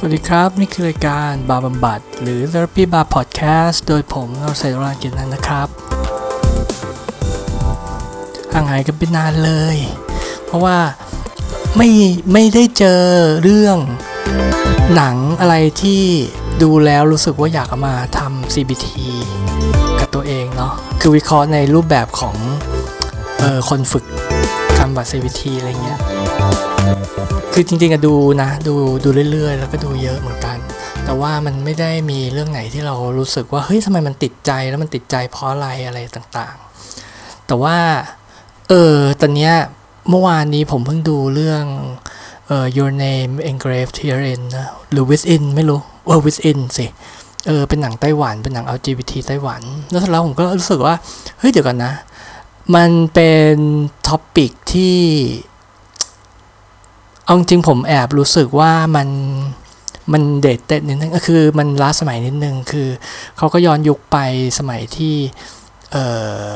สวัสดีครับ นี่คือรายการบาร์บำบัด หรือ Therapy Bar Podcast โดยผมนรเศรษฐรานกิจนันนะครับห่างหายกันไปนานเลย เพราะว่าไม่ไม่ได้เจอเรื่องหนังอะไรที่ดูแล้วรู้สึกว่าอยากมาทำ CBT กับตัวเองเนาะคือวิเคราะห์ในรูปแบบของออคนฝึกทำบัตร CBT อะไรเงี้ย คือจริงๆอะดูนะดูดูเรื่อยๆ แล้วก็ดูเยอะเหมือนกัน แต่ว่ามันไม่ได้มีเรื่องไหนที่เรารู้สึกว่าเฮ้ยทำไมมันติดใจแล้วมันติดใจเพราะอะไรอะไรต่างๆ แต่ว่าเออตอนเนี้ยเมื่อวานนี้ผมเพิ่งดูเรื่องเอ่อ Your Name Engraved Herein นะหรือ Within ไม่รู้เออ Within สิเออเป็นหนังไต้หวันเป็นหนัง LGBT ไต้หวัน แล้วแล้วผมก็รู้สึกว่า เฮ้ย เดี๋ยวก่อนนะ มันเป็นท็อปิกที่ เอาจริงผมแอบรู้สึกว่ามันมันเด็ดเต็ดนิดนึงก็คือมันล้าสมัยนิดนึงคือเขาก็ย้อนยุคไปสมัยที่เออ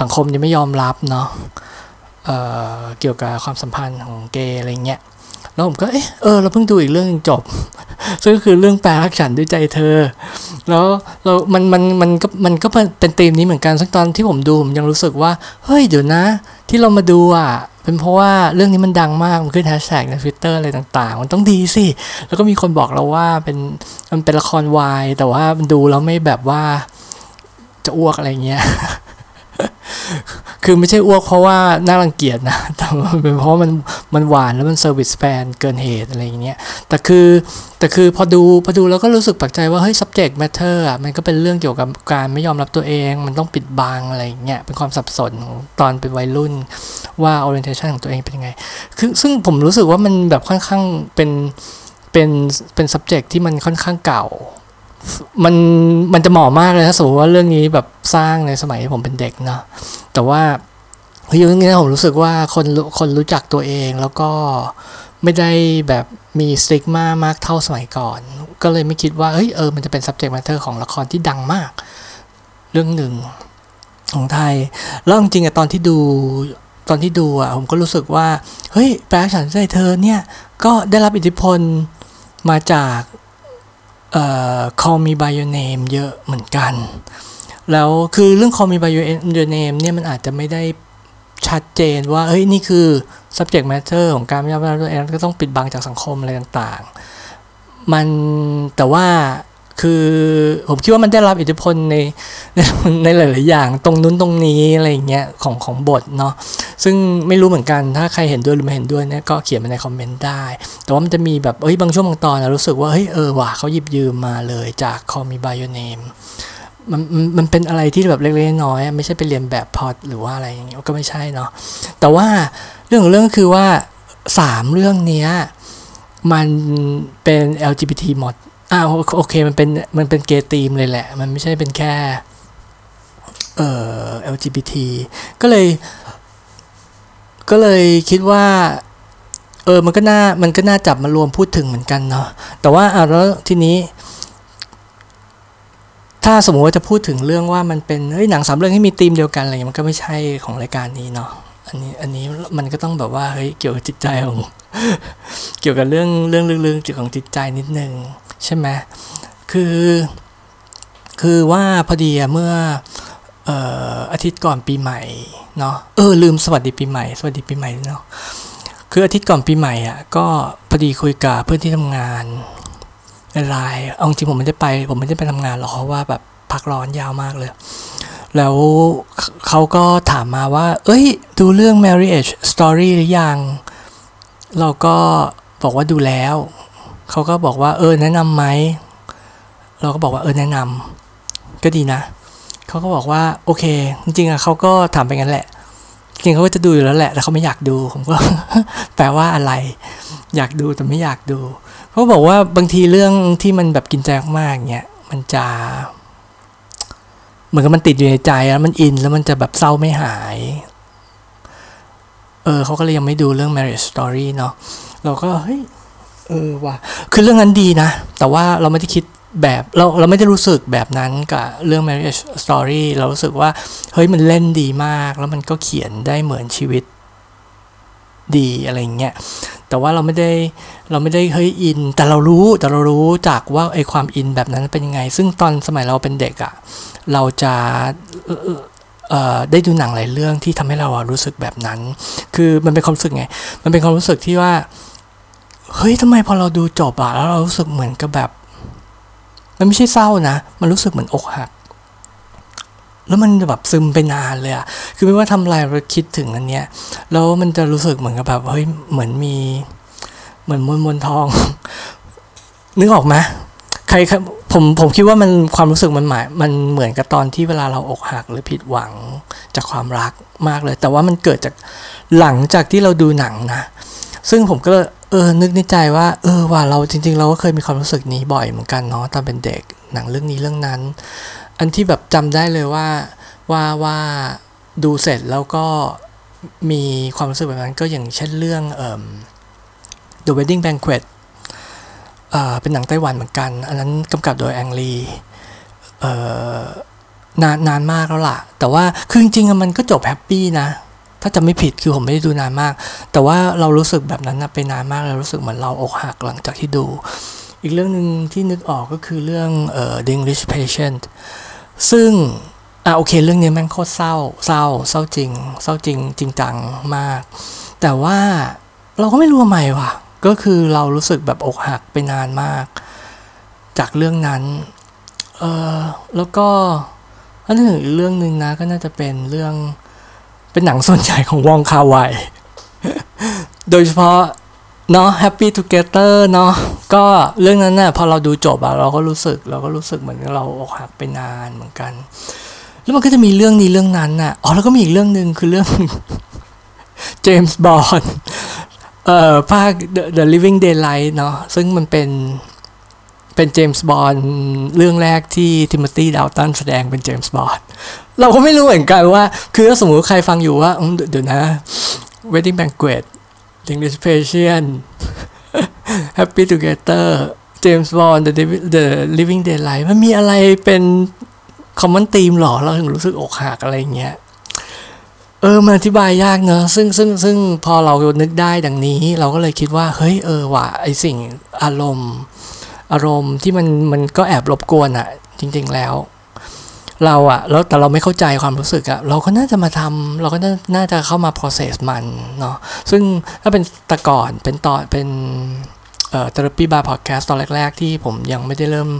สังคมยังไม่ยอมรับเนาะเออเกี่ยวกับความสัมพันธ์ของเกย์อะไรเงี้ยแล้วผมก็เออเออเราเพิ่งดูอีกเรื่องนึงจบ ซึ่งก็คือเรื่องแปลรักฉันด้วยใจเธอ แล้วเรามันมันมันก็มันก็เป็นธีมนี้เหมือนกันซึ่งตอนที่ผมดูผมยังรู้สึกว่า เฮ้ยเดี๋ยวนะ ที่เรามาดูอะเป็นเพราะว่าเรื่องนี้มันดังมาก มันขึ้นแฮชแท็กในทวิตเตอร์อะไรต่างๆ มันต้องดีสิ แล้วก็มีคนบอกเราว่าเป็นมันเป็นละครวายแต่ว่ามันดูแล้วไม่แบบว่าจะอ้วกอะไรเงี้ย คือไม่ใช่อ้วกเพราะว่าน่ารังเกียจนะ แต่มันเป็นเพราะมันมันหวานแล้วมัน service แฟนเกินเหตุอะไรอย่างเงี้ย แต่คือแต่คือพอดูพอดูแล้วก็รู้สึกแปลกใจว่าเฮ้ย subject matter อะมันก็เป็นเรื่องเกี่ยวกับการไม่ยอมรับตัวเอง มันต้องปิดบังอะไรอย่างเงี้ย เป็นความสับสนของตอนเป็นวัยรุ่นว่า orientation ของตัวเองเป็นยังไง คือซึ่งผมรู้สึกว่ามันแบบค่อนข้างเป็นเป็นเป็น subject ที่มันค่อนข้างเก่า มันมันจะเหมาะมากเลยถ้าสมมติว่าเรื่องนี้แบบสร้างในสมัยที่ผมเป็นเด็กเนาะแต่ว่าเฮ้ยเรื่องนี้ผมรู้สึกว่าคนคนรู้จักตัวเองแล้วก็ไม่ได้แบบมีสติ๊กมามากเท่าสมัยก่อน ก็เลยไม่คิดว่าเฮ้ยเออมันจะเป็น subject matter ของละครที่ดังมาก เรื่องหนึ่งของไทย แล้วจริงๆอะตอนที่ดูตอนที่ดูอะผมก็รู้สึกว่า เฮ้ยแปลฉันใจเธอเนี่ย ก็ได้รับอิทธิพลมาจาก Call Me by Your Name เยอะเหมือนกัน แล้วคือเรื่อง Call Me by Your Name เนี่ยมันอาจจะไม่ได้ชัดเจนว่า เฮ้ย นี่คือ subject matter ของการไม่ยอมรับตัวเองก็ต้องปิดบังจากสังคมอะไรต่างๆ มันแต่ว่า คือผมคิดว่ามันได้รับอิทธิพลในในหลาย ๆ อย่าง ตรงนู้นตรงนี้อะไรอย่างเงี้ยของของบทเนาะซึ่งไม่รู้เหมือนกันถ้าใครเห็นด้วยหรือไม่เห็นด้วยเนี่ยก็เขียนมาในคอมเมนต์ได้ แต่ว่ามันจะมีแบบเฮ้ยบางช่วงบางตอนนะรู้สึกว่าเฮ้ยเออว่ะเขาหยิบยืมมาเลยจาก Call Me by Your Name มันมันมันเป็นอะไรที่แบบเล็กๆน้อยๆไม่ใช่ไปเรียนแบบพอดหรือว่าอะไรอย่างเงี้ยก็ไม่ใช่เนาะแต่ว่าเรื่องของเรื่องคือว่าสามเรื่องเนี้ยมันเป็น LGBT หมด อ่าโอเคมันเป็นมันเป็นเกย์ทีมเลยแหละ มันไม่ใช่เป็นแค่เอ่อ LGBT ก็เลย ก็เลยคิดว่า เออมันก็น่ามันก็น่าจับมารวมพูดถึงเหมือนกันเนาะแต่ว่าอ่าแล้วทีนี้ ถ้าสมมติว่าจะพูดถึงเรื่องว่ามันเป็นเฮ้ยหนังสามเรื่องให้มีธีมเดียวกันอะไรเงี้ยมันก็ไม่ใช่ของรายการนี้เนาะอันนี้อันนี้มันก็ต้องแบบว่าเฮ้ยเกี่ยวกับจิตใจของเกี่ยวกับเรื่องเรื่องลึกๆเกี่ยวกับจิตใจนิดนึง ใช่ไหมคือคือว่าพอดีเมื่อเอ่ออาทิตย์ก่อนปีใหม่เนาะเออลืมสวัสดีปีใหม่ สวัสดีปีใหม่เนาะคืออาทิตย์ก่อนปีใหม่อะก็พอดีคุยกับเพื่อนที่ทำงานในไลน์เอาจริงผมไม่ได้ไป ผมไม่ได้ไปทำงานหรอกเพราะว่าแบบพักร้อนยาวมากเลย แล้วเขาก็ถามมาว่า เอ้ย ดูเรื่อง marriage story หรือยัง เราก็บอกว่าดูแล้ว เขาก็บอกว่าเออแนะนำไหมเราก็บอกว่าเออแนะนำก็ดีนะเขาก็บอกว่าโอเค จริงๆอะเขาก็ถามไปงั้นแหละจริงเขาก็จะดูอยู่แล้วแหละแต่เขาไม่อยากดูผมก็แปลว่าอะไร อยากดูแต่ไม่อยากดูเขาบอกว่าบางทีเรื่องที่มันแบบกินใจมากๆเงี้ยมันจะ เหมือนกับมันติดอยู่ในใจแล้วมันอินแล้วมันจะแบบเศร้าไม่หาย เออเขาก็เลยยังไม่ดูเรื่อง marriage story เนาะเราก็เฮ้ย เออว่ะคือเรื่องนั้นดีนะ แต่ว่าเราไม่ได้คิดแบบเราเราไม่ได้รู้สึกแบบนั้นกับเรื่อง marriage story เรารู้สึกว่า เฮ้ยมันเล่นดีมาก แล้วมันก็เขียนได้เหมือนชีวิตดีอะไรเงี้ยแต่ว่าเราไม่ได้เราไม่ได้เฮ้ยอิน แต่เรารู้แต่เรารู้จากว่าไอความอินแบบนั้นเป็นยังไง ซึ่งตอนสมัยเราเป็นเด็กอะ่ะเราจะได้ดูหนังหลายเรื่องที่ทำให้เรารู้สึกแบบนั้น คือมันเป็นความรู้สึกไง มันเป็นความรู้สึกที่ว่า เฮ้ยทำไมพอเราดูจบอะแล้วเรารู้สึกเหมือนกับแบบ มันไม่ใช่เศร้านะ มันรู้สึกเหมือนอกหัก แล้วมันแบบซึมไปนานเลยอะคือไม่ว่าทำอะไรเราคิดถึงอันเนี้ย แล้วมันจะรู้สึกเหมือนกับแบบเฮ้ยเหมือนมี เหมือนมวลมวลทอง นึกออกไหมใครผมผมคิดว่ามันความรู้สึกมันหมายมันเหมือนกับตอนที่เวลาเราอกหักหรือผิดหวังจากความรักมากเลย แต่ว่ามันเกิดจากหลังจากที่เราดูหนังนะ ซึ่งผมก็ เออ นึกในใจว่า เออ ว่าเราจริง ๆ เราก็เคยมีความรู้สึกนี้บ่อยเหมือนกันเนาะ ตอนเป็นเด็ก หนังเรื่องนี้เรื่องนั้น อันที่แบบจำได้เลยว่า ว่า ว่า ดูเสร็จแล้วก็มีความรู้สึกแบบนั้นก็อย่างเช่นเรื่องเอ่อ The Wedding Banquet เป็นหนังไต้หวันเหมือนกัน อันนั้นกำกับโดยแองลีนานนานมากแล้วล่ะ แต่ว่า คือจริงๆมันก็จบแฮปปี้นะ ถ้าจะไม่ผิดคือผมไม่ได้ดูนานมาก แต่ว่าเรารู้สึกแบบนั้นนะไปนานมากเรารู้สึกเหมือนเราอกหักหลังจากที่ดู อีกเรื่องหนึ่งที่นึกออกก็คือเรื่องเอ่อ The English Patient ซึ่งอะโอเคเรื่องนี้แม่งโคตรเศร้า เศร้า เศร้าจริง เศร้าจริง จริงจังมาก แต่ว่าเราก็ไม่รู้ทำไมว่ะ ก็คือเรารู้สึกแบบอกหักไปนานมาก จากเรื่องนั้น เออแล้วก็อันนึงอีกเรื่องหนึ่งนะก็น่าจะเป็นเรื่อง เป็นหนังส่วนใหญ่ของวองคาไวโดยเฉพาะเนาะ Happy Together เนาะก็เรื่องนั้นนะ่ะพอเราดูจบอะเราก็รู้สึกเราก็รู้สึกเหมือนเราอกหักไปนานเหมือนกัน แล้วมันก็จะมีเรื่องนี้เรื่องนั้นน่ะอ๋อแล้วก็มีอีกเรื่องหนึ่งคือเรื่องเจมส์บอนเอ่อภาค The, The Living Daylight เนาะซึ่งมันเป็น เป็นเจมส์บอนเรื่องแรกที่ทิมอธีดาวตันแสดงเป็นเจมส์บอนเราก็ไม่รู้เหมือนกันว่า คือถ้าสมมติใครฟังอยู่ว่าเดี๋ยวนะ Wedding Banquet English Patient Happy Together James Bond The, The Living Daylight มันมีอะไรเป็นคอมมอนตีมหรอ เราถึงรู้สึกอกหักอะไรเงี้ยเออมันอธิบายยากเนอะซึ่งซึ่งซึ่งพอเรานึกได้ดังนี้ เราก็เลยคิดว่า เฮ้ย เออว่ะไอสิ่งอารมณ์ อารมณ์ที่มันมันก็แอบรบกวนอะจริง ๆแล้ว เราอะแล้วแต่เราไม่เข้าใจความรู้สึกอะเราก็น่าจะมาทำเราก็น่าจะเข้ามา process มันเนาะซึ่งถ้าเป็นตะก่อนเป็นตอนเป็นเอ่อ therapy bar podcast ตอนแรก ๆ ที่ผมยังไม่ได้เริ่ม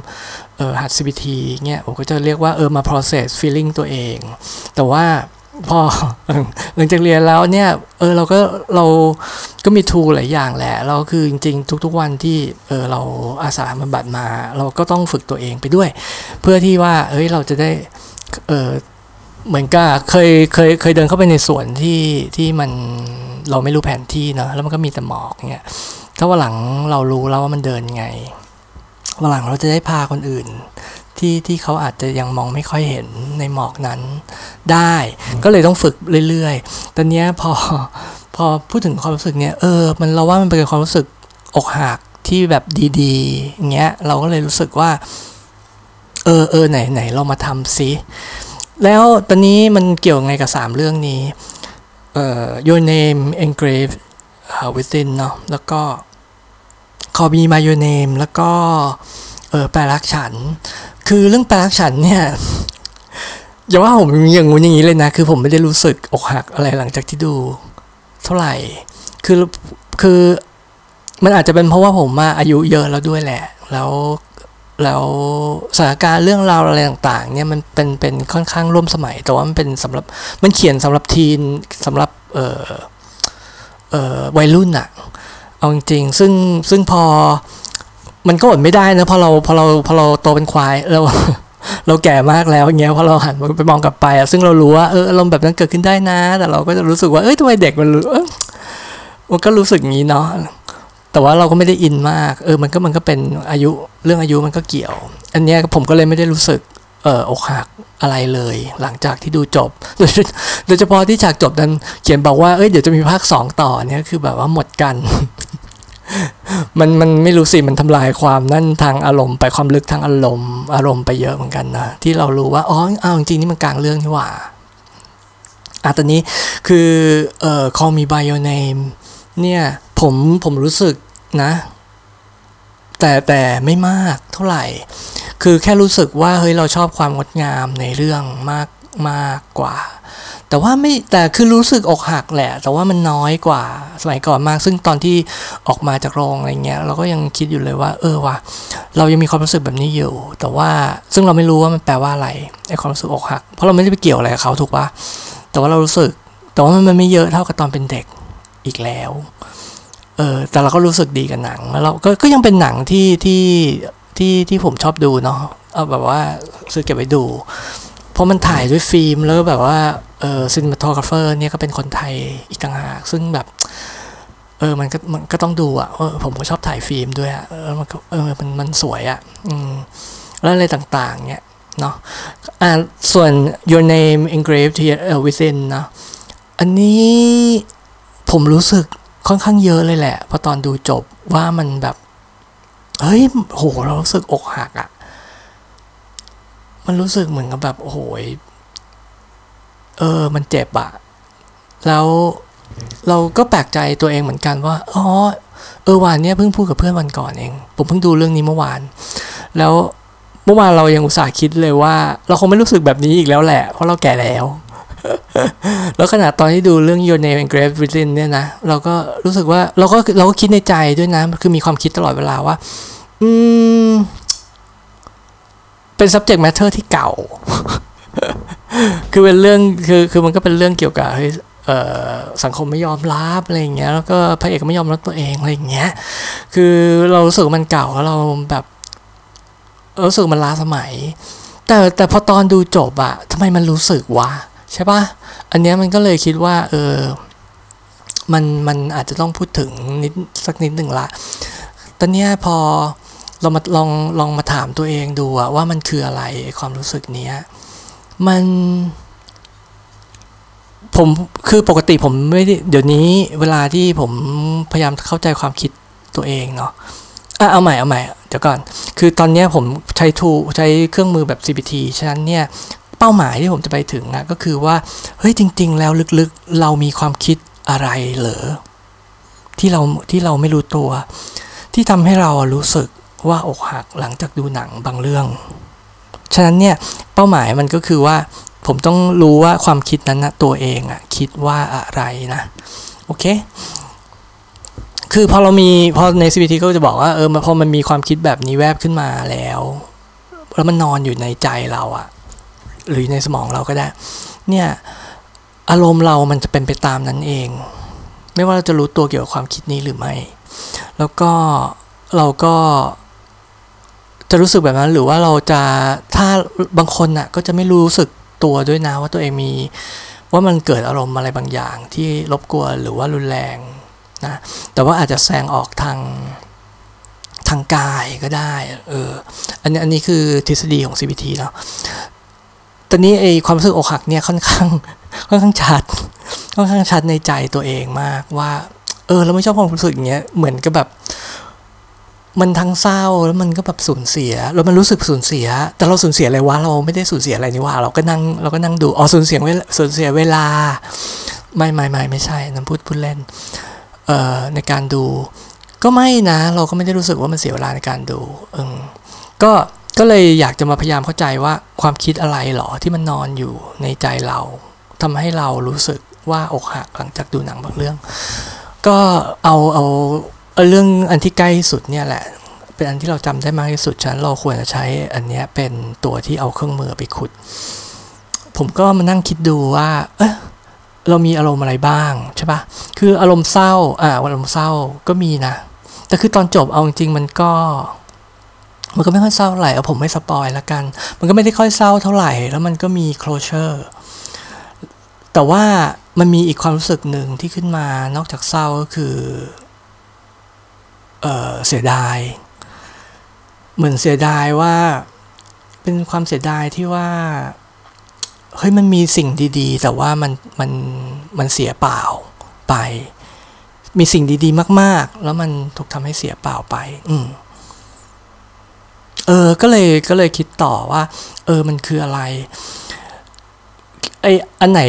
เอ่อหัด CBT เงี้ยผมก็จะเรียกว่าเออมา process feeling ตัวเอง แต่ว่า พอหลังจากเรียนแล้วเนี่ยเออเราก็เราก็มีทูหลายอย่างแหละ เราคือจริง ๆ ทุก ๆวันที่เออเราอาสาบำบัดมา เราก็ต้องฝึกตัวเองไปด้วย เพื่อที่ว่าเฮ้ยเราจะได้เออเหมือนกับเคยเคยเคยเดินเข้าไปในสวนที่ที่มันเราไม่รู้แผนที่เนาะแล้วมันก็มีแต่หมอกเนี่ยถ้าวันหลังเรารู้แล้วว่ามันเดินไงวันหลังเราจะได้พาคนอื่น ที่ที่เขาอาจจะยังมองไม่ค่อยเห็นในหมอกนั้นได้ ก็เลยต้องฝึกเรื่อยๆ ตอนนี้พอพอพูดถึงความรู้สึกเนี้ยเออ มันเราว่ามันเป็นความรู้สึกอกหักที่แบบดีๆอย่างเงี้ยเราก็เลยรู้สึกว่า เออเออไหนไหนเรามาทำซิแล้วตอนนี้มันเกี่ยวไงกับสามเรื่องนี้เอ่อ your name engraved within เนาะแล้วก็ call me by your name แล้วก็ เออแปลรักฉัน คือเรื่องแปลรักฉันเนี่ยอย่าว่าผมอย่างงู้นอย่างนี้เลยนะ คือผมไม่ได้รู้สึกอกหักอะไรหลังจากที่ดู เท่าไหร่ คือคือมันอาจจะเป็นเพราะว่าผมมาอายุเยอะแล้วด้วยแหละ แล้วแล้วสถานการณ์เรื่องราวอะไรต่างๆ เนี่ยมันเป็นเป็นค่อนข้างร่วมสมัย แต่ว่ามันเป็นสำหรับมันเขียนสำหรับทีนสำหรับเออเออวัยรุ่นอะเอาจริงๆซึ่งซึ่งพอ มันก็อดไม่ได้นะพอเราพอเราพอเราโตเป็นควายเราเราแก่มากแล้วเงี้ยพอเราหันไปมองกลับไปอะซึ่งเรารู้ว่าเอออารมณ์แบบนั้นเกิดขึ้นได้นะ แต่เราก็จะรู้สึกว่าเอ้ยทำไมเด็กมันรู้มันก็รู้สึกงี้เนาะแต่ว่าเราก็ไม่ได้อินมาก เออมันก็มันก็เป็นอายุเรื่องอายุมันก็เกี่ยว อันเนี้ยผมก็เลยไม่ได้รู้สึกเอออกหักอะไรเลย หลังจากที่ดูจบ โดยเฉพาะที่ฉากจบนั้นเขียนบอกว่าเอ้ยเดี๋ยวจะมีภาคสองต่อเนี่ยคือแบบว่าหมดกัน มันมันไม่รู้สิมันทำลายความนั่นทางอารมณ์ไปความลึกทางอารมณ์ อารมณ์ไปเยอะเหมือนกันนะที่เรารู้ว่าอ๋อเอาจริงๆนี่มันกลางเรื่องนี่หว่าอะตอนนี้คือเอ่อ call me by your name เนี่ยผมผมรู้สึกนะ แต่แต่ไม่มากเท่าไหร่ คือแค่รู้สึกว่าเฮ้ยเราชอบความงดงามในเรื่องมากมากกว่า แต่ว่าไม่แต่คือรู้สึกอกหักแหละ แต่ว่ามันน้อยกว่าสมัยก่อนมาก ซึ่งตอนที่ออกมาจากโรงอะไรเงี้ยเราก็ยังคิดอยู่เลยว่า เออว่ะเรายังมีความรู้สึกแบบนี้อยู่ แต่ว่าซึ่งเราไม่รู้ว่ามันแปลว่าอะไรไอ้ความรู้สึกอกหัก เพราะเราไม่ได้ไปเกี่ยวอะไรกับเขาถูกปะแต่ว่าเรารู้สึก แต่ว่ามันไม่เยอะเท่ากับตอนเป็นเด็กอีกแล้วเออแต่เราก็รู้สึกดีกับหนังแล้วเราก็ก็ยังเป็นหนังที่ที่ที่ที่ผมชอบดูเนาะเอาแบบว่าซื้อเก็บไว้ดู เพราะมันถ่ายด้วยฟิล์มแล้วแบบว่าเออ cinematographer เนี่ยก็เป็นคนไทยอีกต่างหากซึ่งแบบเออมันก็มันก็ต้องดูอะเออผมก็ชอบถ่ายฟิล์มด้วยอะเออมันเออมันมันสวยอะอืมแล้วอะไรต่างๆเนี่ยเนาะอ่าส่วน your name engraved here uh, within เนาะอันนี้ผมรู้สึกค่อนข้างเยอะเลยแหละ พอตอนดูจบว่ามันแบบ เฮ้ยโหเรารู้สึกอกหักอะ่ะ มันรู้สึกเหมือนกับแบบโอ้โหเออ มันเจ็บอะแล้วเราก็แปลกใจตัวเองเหมือนกันว่า อ๋อ เออวันเนี้ยเพิ่งพูดกับเพื่อนวันก่อนเอง ผมเพิ่งดูเรื่องนี้เมื่อวาน แล้วเมื่อวานเรายังอุตส่าห์คิดเลยว่า เราคงไม่รู้สึกแบบนี้อีกแล้วแหละ เพราะเราแก่แล้ว แล้วขณะตอนที่ดูเรื่อง Your Name Engraved Within เนี่ยนะ เราก็รู้สึกว่าเราก็เราก็คิดในใจด้วยนะ คือมีความคิดตลอดเวลาว่า อืม เป็น subject matter ที่เก่า คือเป็นเรื่องคือคือมันก็เป็นเรื่องเกี่ยวกับเฮ้ยสังคมไม่ยอมรับอะไรอย่างเงี้ยแล้วก็พระเอกไม่ยอมรับตัวเองอะไรอย่างเงี้ยคือเรารู้สึกมันเก่าแล้วเราแบบรู้สึกมันล้าสมัย แต่แต่พอตอนดูจบอะทำไมมันรู้สึกวะใช่ปะอันเนี้ยมันก็เลยคิดว่าเออมันมันอาจจะต้องพูดถึงนิดสักนิดหนึ่งละตอนเนี้ยพอ เรามาลองลองมาถามตัวเองดูว่ามันคืออะไรความรู้สึกเนี้ยมันผมคือปกติผมไม่ไเดี๋ยวนี้เวลาที่ผมพยายามเข้าใจความคิดตัวเองเนาะอะเอาใหม่เอาใหม่เดี๋ยวก่อน คือตอนนี้ผมใช้ทูใช้เครื่องมือแบบ CBT ฉะนั้นเนี่ยเป้าหมายที่ผมจะไปถึงอะก็คือว่าเฮ้ยจริง ๆ แล้วลึกๆ เรามีความคิดอะไรเหรอที่เราที่เราไม่รู้ตัว ที่ทำให้เรารู้สึก ว่าอกหักหลังจากดูหนังบางเรื่อง ฉะนั้นเนี่ยเป้าหมายมันก็คือว่าผมต้องรู้ว่าความคิดนั้นนะตัวเองอะคิดว่าอะไรนะโอเค คือพอเรามีพอใน CBT ก็จะบอกว่าเออพอมันมีความคิดแบบนี้แวบขึ้นมาแล้ว แล้วมันนอนอยู่ในใจเราอะหรือในสมองเราก็ได้ เนี่ยอารมณ์เรามันจะเป็นไปตามนั้นเอง ไม่ว่าเราจะรู้ตัวเกี่ยวกับความคิดนี้หรือไม่ แล้วก็เราก็ จะรู้สึกแบบนั้นหรือว่าเราจะถ้าบางคนน่ะก็จะไม่รู้สึกตัวด้วยนะว่าตัวเองมีว่ามันเกิดอารมณ์อะไรบางอย่างที่รบกวนหรือว่ารุนแรงนะแต่ว่าอาจจะแสดงออกทางทางกายก็ได้เอออันนี้อันนี้คือทฤษฎีของ CBT เนาะตอนนี้ไอความรู้สึกอกหักเนี่ยค่อนข้างค่อนข้างชัดค่อนข้างชัดในใจตัวเองมากว่า เออเราไม่ชอบความรู้สึกอย่างเงี้ยเหมือนกับแบบ มันทั้งเศร้าแล้วมันก็แบบสูญเสีย แล้วมันรู้สึกสูญเสีย แต่เราสูญเสียอะไรวะเราไม่ได้สูญเสียอะไรนี่ว่า เราก็นั่งเราก็นั่งดูอ๋อสูญเสียเวลาสูญเสียเวลา ไม่ไม่ไม่ไม่ใช่น้ำพูดพูดเล่นเอ่อในการดู ก็ไม่นะ เราก็ไม่ได้รู้สึกว่ามันเสียเวลาในการดูเออก็ก็เลยอยากจะมาพยายามเข้าใจว่าความคิดอะไรหรอที่มันนอนอยู่ในใจเราทำให้เรารู้สึกว่าอกหักหลังจากดูหนังบางเรื่อง ก็เอาเอา เอาเรื่องอันที่ใกล้สุดเนี่ยแหละ เป็นอันที่เราจำได้มากที่สุดฉะนั้นเราควรจะใช้อันนี้เป็นตัวที่เอาเครื่องมือไปขุด ผมก็มานั่งคิดดูว่า เออเรามีอารมณ์อะไรบ้างใช่ปะคืออารมณ์เศร้า อ่าอารมณ์เศร้าก็มีนะ แต่คือตอนจบเอาจริงๆมันก็ มันก็ไม่ค่อยเศร้าเท่าไหร่เอาผมไม่สปอยละกัน มันก็ไม่ได้ค่อยเศร้าเท่าไหร่ แล้วมันก็มี closure แต่ว่ามันมีอีกความรู้สึกหนึ่งที่ขึ้นมานอกจากเศร้าก็คือ เสียดาย เหมือนเสียดายว่าเป็นความเสียดายที่ว่าเฮ้ยมันมีสิ่งดีๆ แต่ว่ามันมันมันเสียเปล่าไป มีสิ่งดีๆ มาก ๆ แล้วมันถูกทำให้เสียเปล่าไป อืมเออ ก็เลยก็เลยคิดต่อว่า เออมันคืออะไรไออันไหน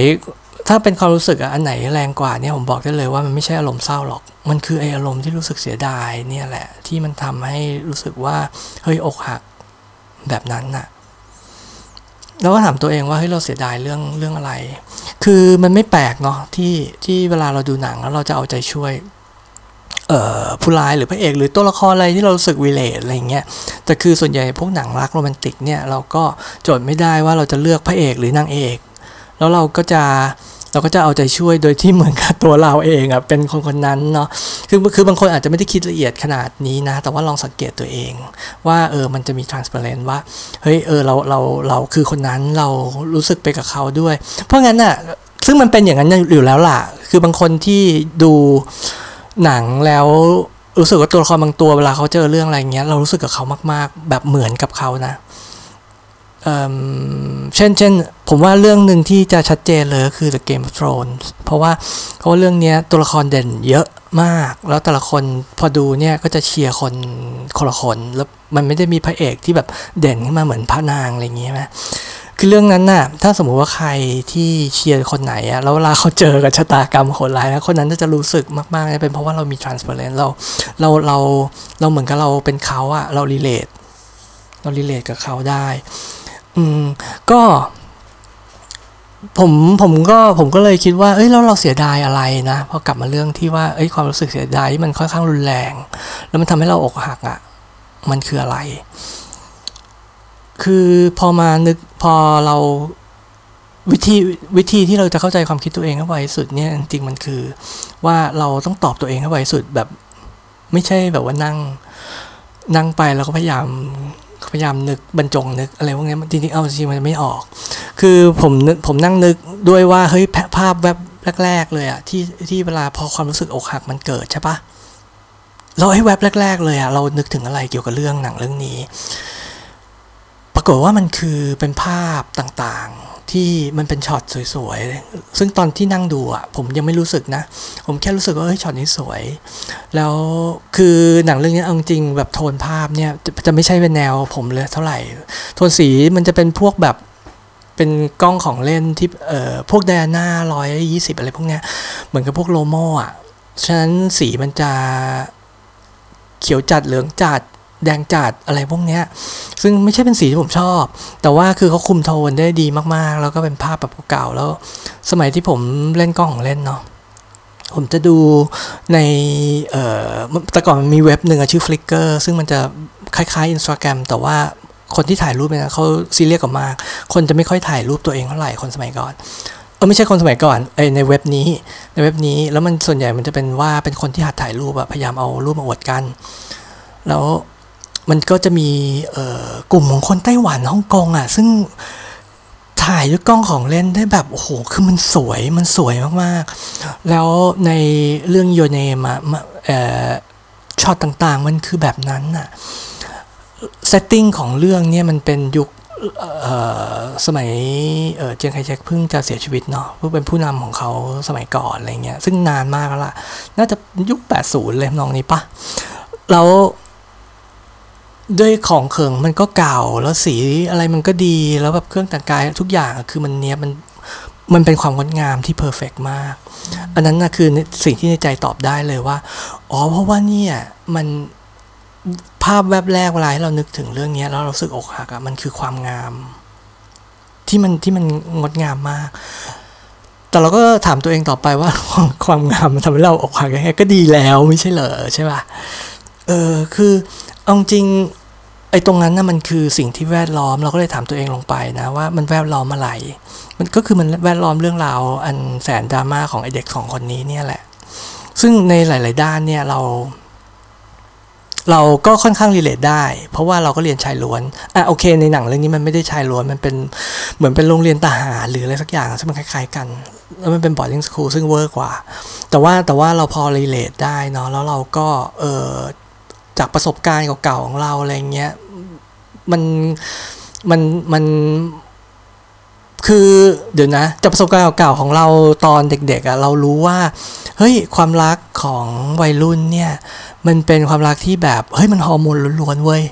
ถ้าเป็นความรู้สึกอะอันไหนแรงกว่าเนี่ยผมบอกได้เลยว่ามันไม่ใช่อารมณ์เศร้าหรอก มันคือไออารมณ์ที่รู้สึกเสียดายเนี่ยแหละ ที่มันทำให้รู้สึกว่าเฮ้ยอกหักแบบนั้นน่ะแล้วก็ถามตัวเองว่าเฮ้ยเราเสียดายเรื่องเรื่องอะไร คือมันไม่แปลกเนาะที่ที่เวลาเราดูหนังแล้วเราจะเอาใจช่วยเอ่อผู้ร้ายหรือพระเอก หรือตัวละครอะไรที่เรารู้สึกวิเลตอะไรเงี้ยแต่คือส่วนใหญ่พวกหนังรักโรแมนติกเนี่ยเราก็โจทย์ไม่ได้ว่าเราจะเลือกพระเอกหรือนางเอก แล้วเราก็จะเราก็จะเอาใจช่วยโดยที่เหมือนกับตัวเราเองอะ่ะเป็นคนคนนั้นเนาะคือคือบางคนอาจจะไม่ได้คิดละเอียดขนาดนี้นะ แต่ว่าลองสังเกตตัวเอง ว่าเออมันจะมี transparent ว่าเฮ้ยเออเราเราเราคือคนนั้นเรารู้สึกไปกับเขาด้วย เพราะงั้นอะซึ่งมันเป็นอย่างนั้นอยู่แล้วล่ะ คือบางคนที่ดูหนังแล้วรู้สึกว่าตัวละครบางตัวเวลาเขาเจอเรื่องอะไรเงี้ยเรารู้สึกกับเขามาก ๆ แบบเหมือนกับเขานะ เช่นเช่นผมว่าเรื่องหนึ่งที่จะชัดเจนเลยก็คือ The Game of Thrones เพราะว่าเพราะเรื่องนี้ตัวละครเด่นเยอะมาก แล้วแต่ละคนพอดูเนี่ยก็จะเชียร์คนคนละคน แล้วมันไม่ได้มีพระเอกที่แบบเด่นขึ้นมาเหมือนพระนางอะไรอย่างเงี้ยไหมคือเรื่องนั้นน่ะ ถ้าสมมุติว่าใครที่เชียร์คนไหนอะแล้วเวลาเขาเจอกับชะตากรรมโหดร้ายแล้วคนนั้นจะรู้สึกมากๆเป็นเพราะว่าเรามี transparent เราเราเราเราเหมือนกับเราเป็นเขาอะเรา relate เรา relate กับเขาได้ อืม ก็ผมผมก็ผมก็เลยคิดว่า เอ้ยแล้วเราเสียดายอะไรนะพอกลับมาเรื่องที่ว่า เอ้ยความรู้สึกเสียดายที่มันค่อนข้างรุนแรง แล้วมันทำให้เราอกหักอะ่ะ มันคืออะไร คือพอมานึกพอเราวิธีวิธีที่เราจะเข้าใจความคิดตัวเองให้ไวสุดเนี่ยจริงมันคือ ว่าเราต้องตอบตัวเองให้ไวสุดแบบ ไม่ใช่แบบว่านั่ง นั่งไปแล้วก็พยายาม พยายามนึกบรรจงนึกอะไรพวกนี้จริงๆเอาจริงมันไม่ออก คือผมนึกผมนั่งนึกด้วยว่าเฮ้ยภาพแวบแรก ๆ เลยอะที่ที่เวลาพอความรู้สึกอกหักมันเกิดใช่ปะเราให้แวบแรก ๆ เลยอะเรานึกถึงอะไรเกี่ยวกับเรื่องหนังเรื่องนี้ ปรากฏว่ามันคือเป็นภาพต่างๆ ที่มันเป็นช็อตสวยๆ ซึ่งตอนที่นั่งดูอะผมยังไม่รู้สึกนะ ผมแค่รู้สึกว่าเฮ้ยช็อตนี้สวย แล้วคือหนังเรื่องนี้เอาจริงแบบโทนภาพเนี่ยจะจะไม่ใช่เป็นแนวผมเลยเท่าไหร่ โทนสีมันจะเป็นพวกแบบเป็นกล้องของเล่นที่เอ่อพวกไดอาน่าร้อยยี่สิบอะไรพวกเนี้ยเหมือนกับพวก Lomo อะ ฉะนั้นสีมันจะเขียวจัดเหลืองจัด แดงจัดอะไรพวกเนี้ย ซึ่งไม่ใช่เป็นสีที่ผมชอบ แต่ว่าคือเขาคุมโทนได้ดีมากๆ แล้วก็เป็นภาพแบบเก่าแล้ว สมัยที่ผมเล่นกล้องของเล่นเนาะผมจะดูในเอ่อแต่ก่อนมันมีเว็บหนึ่งชื่อ Flickr ซึ่งมันจะคล้ายๆ Instagram แต่ว่าคนที่ถ่ายรูปเนี่ยเขาซีเรียสกว่ามาก คนจะไม่ค่อยถ่ายรูปตัวเองเท่าไหร่คนสมัยก่อนเออไม่ใช่คนสมัยก่อนไอในเว็บนี้ในเว็บนี้แล้วมันส่วนใหญ่มันจะเป็นว่าเป็นคนที่หัดถ่ายรูปอะพยายามเอารูปมาอวดกัน แล้ว มันก็จะมีกลุ่มของคนไต้หวันฮ่องกงอะ ซึ่งถ่ายด้วยกล้องของเล่นได้แบบโอ้โห คือมันสวยมันสวยมากๆ แล้วในเรื่อง Your Name อะช็อตต่างๆ มันคือแบบนั้นอะ setting ของเรื่องเนี่ยมันเป็นยุคสมัยเจียงไคเชกเพิ่งจะเสียชีวิตเนาะเพิ่งเป็นผู้นำของเขาสมัยก่อนอะไรเงี้ยซึ่งนานมากแล้วล่ะ น่าจะยุค 80 เลยน้องนี้ปะแล้ว ด้วยของเขิงมันก็เก่าแล้วสีอะไรมันก็ดีแล้วแบบเครื่องแต่งกายทุกอย่างคือมันเนี้ยมันมันเป็นความงดงามที่เพอร์เฟกมาก อันนั้นนะคือสิ่งที่ในใจตอบได้เลยว่า อ๋อ เพราะว่าเนี่ยมันภาพแวบแรกเวลาเรานึกถึงเรื่องนี้แล้วเราสึกอกหักอะมันคือความงาม ที่มันที่มันงดงามมาก แต่เราก็ถามตัวเองต่อไปว่าความงามมันทำให้เราอกหักยังไงก็ดีแล้วไม่ใช่เหรอใช่ป่ะเออคือ เอาจริงไอ้ตรงนั้นนะ่ะมันคือสิ่งที่แวดล้อมเราก็เลยถามตัวเองลงไปนะว่ามันแวดล้อมอะไร มันก็คือมันแวดล้อมเรื่องราวอันแสนดราม่าของไอเด็กสองคนนี้เนี่ยแหละ ซึ่งในหลาย ๆ ด้านเนี่ยเรา เราก็ค่อนข้างรีเลทได้ เพราะว่าเราก็เรียนชายล้วนอะโอเค ในหนังเรื่องนี้มันไม่ได้ชายล้วนมันเป็นเหมือนเป็นโรงเรียนทหารหรืออะไรสักอย่างซึ่งมันคล้าย ๆ กัน แล้วมันเป็น boarding school ซึ่งเวอร์กว่า แต่ว่าแต่ว่าเราพอ relate ได้เนาะแล้วเราก็เออ จากประสบการณ์เก่าๆของเราอะไรเงี้ยมันมันมันคือเดี๋ยวนะจากประสบการณ์เก่าๆของเราตอนเด็กๆอะ่ะเรารู้ว่าเฮ้ยความรักของวัยรุ่นเนี่ยมันเป็นความรักที่แบบเฮ้ยมันฮอร์โมนล้วนๆเว้ย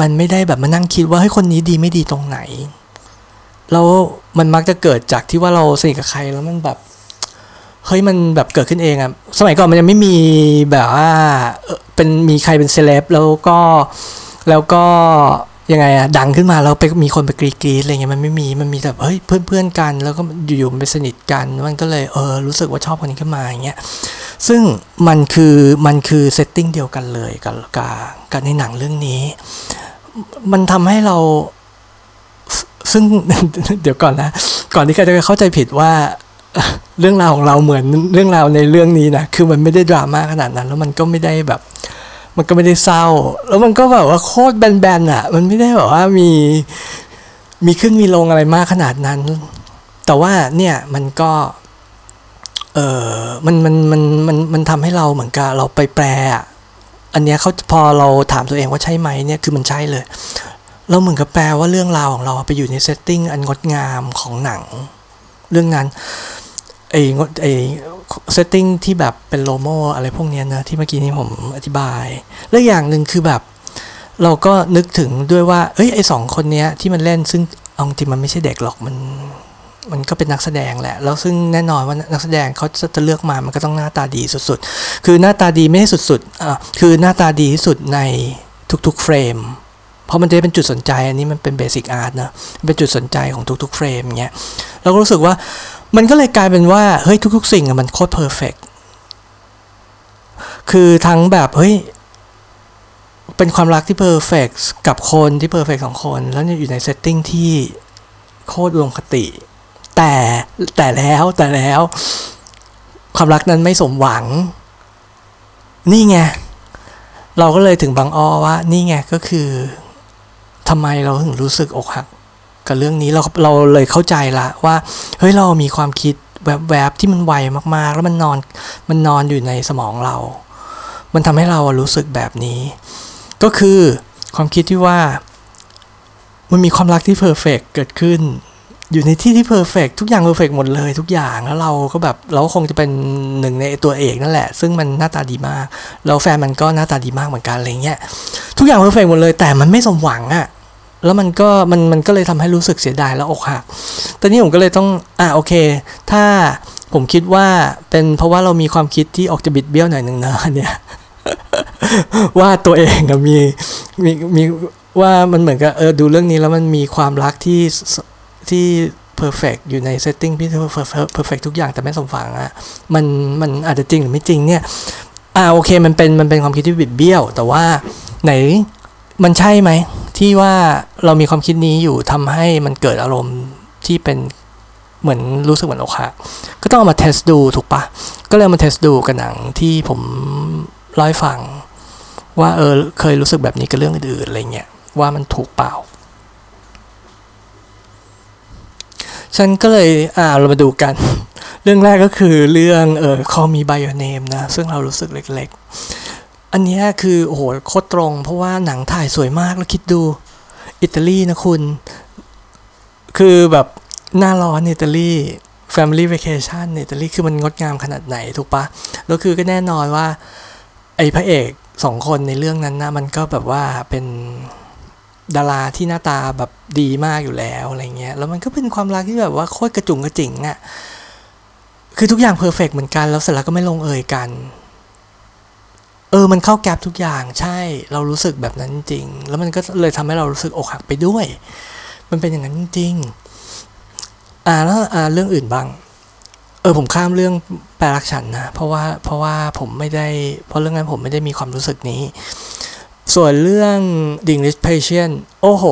มันไม่ได้แบบมานั่งคิดว่าเฮ้ยคนนี้ดีไม่ดีตรงไหนแล้วมันมักจะเกิดจากที่ว่าเราสนิทกับใครแล้วมันแบบ เฮ้ยมันแบบเกิดขึ้นเองอะสมัยก่อนมันยังไม่มีแบบว่าเป็นมีใครเป็นเซเลบแล้วก็แล้วก็ยังไงอะดังขึ้นมาแล้วไปมีคนไปกรีดกรีดอะไรเงี้ยมันไม่มีมันมีแบบเฮ้ยเพื่อนเพื่อนๆกัน แล้วก็อยู่ๆมันไปสนิทกันมันก็เลยเออรู้สึกว่าชอบคนนี้ขึ้นมาอย่างเงี้ยซึ่งมันคือมันคือเซตติ้งเดียวกันเลยกับกับกับในหนังเรื่องนี้ มันทำให้เราซึ่งเดี๋ยวก่อนนะ ก่อนที่ใครจะเข้าใจผิดว่า เรื่องราวของเราเหมือนเรื่องราวในเรื่องนี้นะคือมันไม่ได้ดราม่าขนาดนั้น แล้วมันก็ไม่ได้แบบ มันก็ไม่ได้เศร้า แล้วมันก็แบบว่าโคตรแบนๆอะ มันไม่ได้แบบว่ามีมีขึ้นมีลงอะไรมากขนาดนั้น แต่ว่าเนี่ยมันก็เออมันมันมันมันมันทำให้เราเหมือนกับเราไปแปลอะอันเนี้ยเขาพอเราถามตัวเองว่าใช่ไหมเนี่ยคือมันใช่เลย เราเหมือนกับแปลว่าเรื่องราวของเราไปอยู่ใน setting อันงดงามของหนัง เรื่องนั้น ไอ้งดไอ้ setting ที่แบบเป็น Lomo อะไรพวกนี้นะ ที่เมื่อกี้นี้ผมอธิบาย แล้วอย่างหนึ่งคือแบบ เราก็นึกถึงด้วยว่า เอ้ยไอ้สองคนเนี้ยที่มันเล่นซึ่งเอาจริงมันไม่ใช่เด็กหรอกมันมันก็เป็นนักแสดงแหละ แล้วซึ่งแน่นอนว่านักแสดงเขาจะเลือกมา มันก็ต้องหน้าตาดีสุดๆ คือหน้าตาดีไม่ใช่สุดๆอะคือหน้าตาดีที่สุดในทุกๆ frame เพราะมันจะเป็นจุดสนใจ อันนี้มันเป็น basic art นะ เป็นจุดสนใจของทุกๆ frame เงี้ย เราก็รู้สึกว่า มันก็เลยกลายเป็นว่าเฮ้ยทุก ๆ สิ่งมันโคตร perfect คือทั้งแบบเฮ้ยเป็นความรักที่ perfect กับคนที่ perfect สองคน แล้วอยู่ใน setting ที่โคตรอุดมคติ แต่แต่แล้วแต่แล้ว ความรักนั้นไม่สมหวัง นี่ไง เราก็เลยถึงบางอ้อว่า นี่ไงก็คือทำไมเราถึงรู้สึกอกหัก กับเรื่องนี้เราเราเลยเข้าใจละว่าเฮ้ยเรามีความคิดแวบๆที่มันไวมากๆ แล้วมันนอนมันนอนอยู่ในสมองเรา มันทำให้เรารู้สึกแบบนี้ ก็คือความคิดที่ว่า มันมีความรักที่ perfect เกิดขึ้น อยู่ในที่ที่ perfect ทุกอย่าง perfect หมดเลย ทุกอย่างแล้วเราก็แบบเราคงจะเป็นหนึ่งในตัวเอกนั่นแหละ ซึ่งมันหน้าตาดีมาก แล้วแฟนมันก็หน้าตาดีมากเหมือนกันอะไรเงี้ยทุกอย่าง perfect หมดเลย แต่มันไม่สมหวังอะ แล้วมันก็มันมันก็เลยทำให้รู้สึกเสียดายแล้วอกหักตอนนี้ผมก็เลยต้องอ่าโอเค ถ้าผมคิดว่าเป็นเพราะว่าเรามีความคิดที่ออกจะบิดเบี้ยวหน่อยหนึ่งนะเนี่ยว่าตัวเองอะมีมีมีว่ามันเหมือนกับเออดูเรื่องนี้แล้วมันมีความรักที่ที่ perfect อยู่ใน setting ที่ perfect ทุกอย่างแต่ไม่สมหวังอะมันมันอาจจะจริงหรือไม่จริงเนี่ยอ่าโอเคมันเป็นมันเป็นความคิดที่บิดเบี้ยว แต่ว่าไหนมันใช่ไหม ที่ว่าเรามีความคิดนี้อยู่ทำให้มันเกิดอารมณ์ที่เป็นเหมือนรู้สึกเหมือนอกหักก็ต้องเอามา test ดูถูกปะก็เลยเอามาเทสดูกับหนังที่ผมเล่าให้ฟัง ว่าเออเคยรู้สึกแบบนี้กับเรื่องอื่นๆอะไรเงี้ยว่ามันถูกเปล่า ฉันก็เลยอ่าเรามาดูกัน เรื่องแรกก็คือเรื่องเออ Call Me by Your Name นะ ซึ่งเรารู้สึกเล็กๆ อันนี้คือโอ้โหโคตรตรง เพราะว่าหนังถ่ายสวยมากแล้วคิดดู อิตาลีนะคุณ คือแบบหน้าร้อนอิตาลี Family Vacation อิตาลีคือมันงดงามขนาดไหนถูกปะแล้วคือก็แน่นอนว่า ไอ้พระเอกสองคนในเรื่องนั้นนะมันก็แบบว่าเป็นดาราที่หน้าตาแบบดีมากอยู่แล้วอะไรเงี้ย แล้วมันก็เป็นความรักที่แบบว่าโคตรกระจุงกระจิงอะ่ะ คือทุกอย่างเพอร์เฟกเหมือนกัน แล้วเสร็จแล้วก็ไม่ลงเอยกัน เออ มันเข้าแก๊ปทุกอย่าง ใช่ เรารู้สึกแบบนั้นจริง แล้วมันก็เลยทำให้เรารู้สึกอกหักไปด้วย มันเป็นอย่างนั้นจริง อ่าแล้วอ่าเรื่องอื่นบ้าง เออ ผมข้ามเรื่องแปลรักฉันนะ เพราะว่า เพราะว่าผมไม่ได้ เพราะเรื่องนั้นผมไม่ได้มีความรู้สึกนี้ ส่วนเรื่อง The English Patient โอ้โห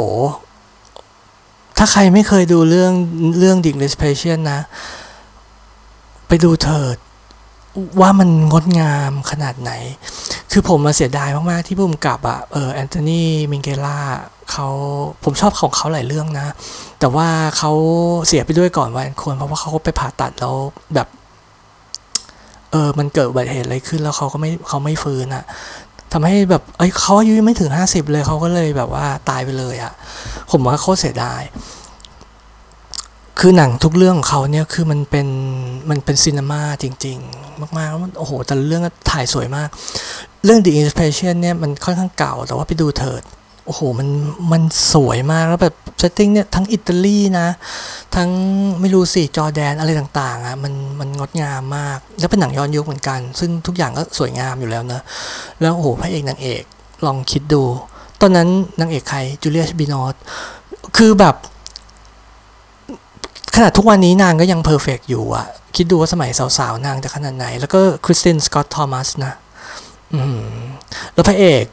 ถ้าใครไม่เคยดูเรื่อง เรื่อง The English Patient นะ ไปดูเถิด ว่ามันงดงามขนาดไหน คือผมมาเสียดายมาก ๆ ที่พุ่มกับอะเออแอนโทนีมิงเกล่าเขาผมชอบของเขาหลายเรื่องนะ แต่ว่าเขาเสียไปด้วยก่อนวัยควรเพราะว่าเขาไปผ่าตัดแล้วแบบ เออมันเกิดอุบัติเหตุอะไรขึ้นแล้วเขาก็ไม่เขาไม่ฟื้นอะทำให้แบบเอ้ยเขาอายุไม่ถึงห้าสิบเลยเขาก็เลยแบบว่าตายไปเลยอะผมว่าโคตรเสียดาย คือหนังทุกเรื่องของเขาเนี่ยคือมันเป็นมันเป็นซีนีมาจริง ๆ มากๆแล้วมันโอ้โห แต่เรื่องถ่ายสวยมาก เรื่อง The English Patient เนี่ยมันค่อนข้างเก่าแต่ว่าไปดูเถิดโอ้โหมันมันสวยมากแล้วแบบ setting เนี่ยทั้งอิตาลีนะ ทั้งไม่รู้สิจอร์แดนอะไรต่างๆอะมันมันงดงามมาก แล้วเป็นหนังย้อนยุคเหมือนกัน ซึ่งทุกอย่างก็สวยงามอยู่แล้วเนอะแล้วโอ้โหพระเอกนางเอกลองคิดดู ตอนนั้นนางเอกใครจูเลียตบิโนชคือแบบ ขนาดทุกวันนี้นางก็ยัง perfect อยู่อะคิดดูว่าสมัยสาวๆ นางจะขนาดไหน แล้วก็คริสตินสกอตทอมัสนะอืมแล้วพระเอก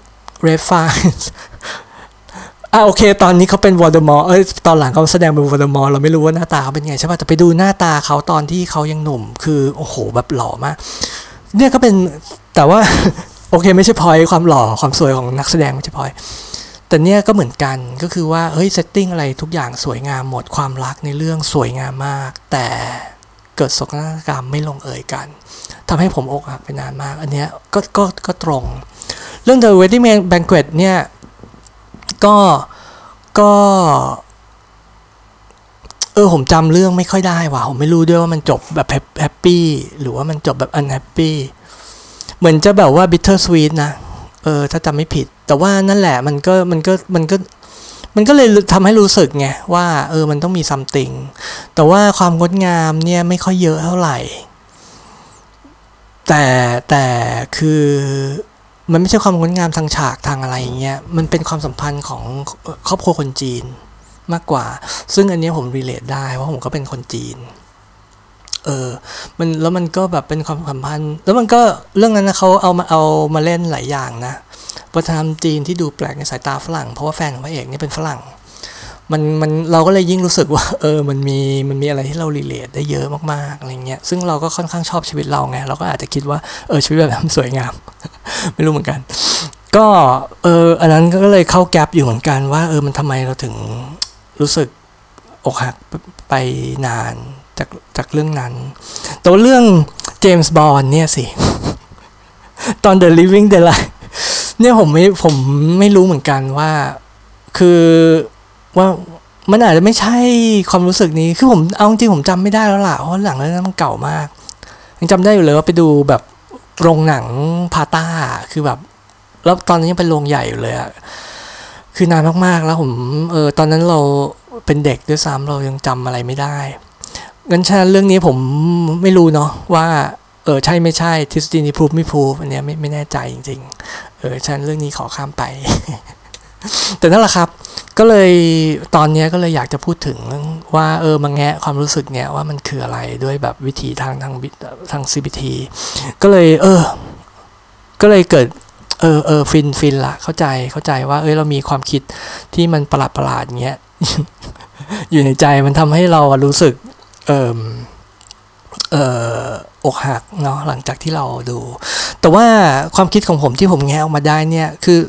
เรล์ฟไฟนส์อะโอเค ตอนนี้เขาเป็นโวลเดอมอร์เอ้ยตอนหลังเขาแสดงเป็นโวลเดอมอร์เราไม่รู้ว่าหน้าตาเขาเป็นไงใช่ป่ะแต่ไปดูหน้าตาเขาตอนที่เขายังหนุ่ม คือโอ้โหแบบหล่อมาก เนี่ยก็เป็นแต่ว่า โอเค ไม่ใช่พอยความหล่อความสวยของนักแสดงไม่ใช่พอย แต่เนี่ยก็เหมือนกันก็คือว่าเฮ้ย setting อะไรทุกอย่างสวยงามหมดความรักในเรื่องสวยงามมาก แต่เกิดโศกนาฏกรรมไม่ลงเอยกันทำให้ผมอกหักไปนานมาก อันเนี้ยก็ก็ก็ตรง เรื่อง The Wedding Banquet เนี่ยก็ก็เออผมจำเรื่องไม่ค่อยได้ว่ะผมไม่รู้ด้วยว่ามันจบแบบ happy หรือว่ามันจบแบบ unhappy เหมือนจะแบบว่า bitter sweet นะ เออถ้าจำไม่ผิด แต่ว่านั่นแหละมันก็มันก็มันก็มันก็เลยทำให้รู้สึกไงว่าเออมันต้องมี something แต่ว่าความงดงามเนี่ยไม่ค่อยเยอะเท่าไหร่ แต่แต่คือมันไม่ใช่ความงดงามทางฉากทางอะไรอย่างเงี้ยมันเป็นความสัมพันธ์ของครอบครัวคนจีนมากกว่า ซึ่งอันนี้ผมรีเลทได้เพราะผมก็เป็นคนจีน เออมันแล้วมันก็แบบเป็นความสัมพันธ์ แล้วมันก็เรื่องนั้นนะเขาเอามาเอามาเล่นหลายอย่างนะวัฒนธรรมจีนที่ดูแปลกในสายตาฝรั่ง เพราะว่าแฟนของพระเอกนี่เป็นฝรั่งมันมันเราก็เลยยิ่งรู้สึกว่า เออมันมีมันมีอะไรที่เรารีเลทได้เยอะมากๆอะไรเงี้ยซึ่งเราก็ค่อนข้างชอบชีวิตเราไงเราก็อาจจะคิดว่าเออชีวิตแบบนั้นสวยงาม ไม่รู้เหมือนกัน ก็เอออันนั้นก็เลยเข้าแกลบอยู่เหมือนกันว่า เออมันทำไมเราถึงรู้สึกอกหักไปนาน จากจากเรื่องนั้นต่ว่าเรื่องเจมส์บอนเนี่ยสิ ตอน The Living Daylight เนี่ยผมไม่ผมไม่รู้เหมือนกันว่า คือว่ามันอาจจะไม่ใช่ความรู้สึกนี้ คือผมเอาจริงผมจำไม่ได้แล้วล่ะเพราะหลังเรื่องนั้นมันเก่ามากยังจำได้อยู่เลยว่าไปดูแบบโรงหนังพาต้าคือแบบแล้วตอนนั้นยังเป็นโรงใหญ่อยู่เลยอะคือนานมากๆแล้วผมเออตอนนั้นเราเป็นเด็กด้วยซ้ำเรายังจำอะไรไม่ได้ งั้นฉะนั้นเรื่องนี้ผมไม่รู้เนาะว่าเออใช่ไม่ใช่ทฤษฎีนี้พูดไม่พูดอันเนี้ยไม่ไม่แน่ใจจริง ๆ เออฉะนั้นเรื่องนี้ขอข้ามไป แต่นั่นแหละครับ ก็เลยตอนนี้ก็เลยอยากจะพูดถึงว่าเออมาแงะความรู้สึกเนี่ยว่ามันคืออะไรด้วยแบบวิธีทางทางทาง CBT ก็เลย เออ ก็เลยเกิดเออเออฟินฟินละเข้าใจเข้าใจว่า เอ้ยเรามีความคิดที่มันประหลาดประหลาดเงี้ยอยู่ในใจมันทำให้เรารู้สึก เออเอออกหักเนาะหลังจากที่เราดู แต่ว่าความคิดของผมที่ผมแงะออกมาได้เนี่ยคือ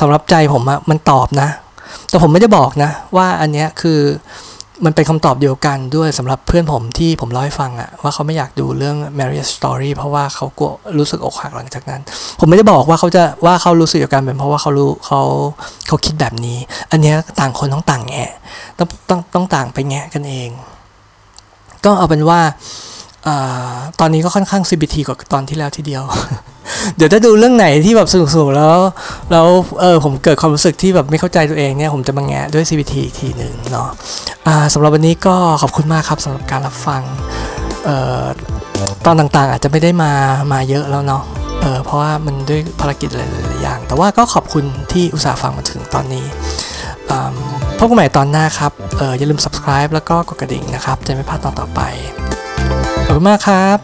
สำหรับใจผมอะมันตอบนะ แต่ผมไม่ได้บอกนะ ว่าอันเนี้ยคือมันเป็นคำตอบเดียวกันด้วยสำหรับเพื่อนผมที่ผมเล่าให้ฟังอะว่าเขาไม่อยากดูเรื่อง Marriage Story เพราะว่าเขากลัวรู้สึกอกหักหลังจากนั้น ผมไม่ได้บอกว่าเขาจะว่าเขารู้สึกเดียวกันเป็นเพราะว่าเขารู้เขาเขาคิดแบบนี้ อันเนี้ยต่างคนต้องต่างแงะต้องต้องต้องต่างไปแงะกันเอง ก็เอาเป็นว่าตอนนี้ก็ค่อนข้าง CBT กว่าตอนที่แล้วทีเดียว เดี๋ยวถ้าดูเรื่องไหนที่แบบสนุกๆแล้ว แล้วเออผมเกิดความรู้สึกที่แบบไม่เข้าใจตัวเองเนี่ยผมจะมาแงะด้วย CBT อีกทีหนึ่งเนาะสำหรับวันนี้ก็ขอบคุณมากครับสำหรับการรับฟังออตอนต่างๆ อาจจะไม่ได้มามาเยอะแล้วเนาะเออเพราะว่ามันด้วยภารกิจหลายๆอย่าง แต่ว่าก็ขอบคุณที่อุตส่าห์ฟังมาถึงตอนนี้ พบกันใหม่ตอนหน้าครับเอออย่าลืม subscribe แล้วก็กดกระดิ่งนะครับ จะไม่พลาดตอนต่อไป ขอบคุณมากครับ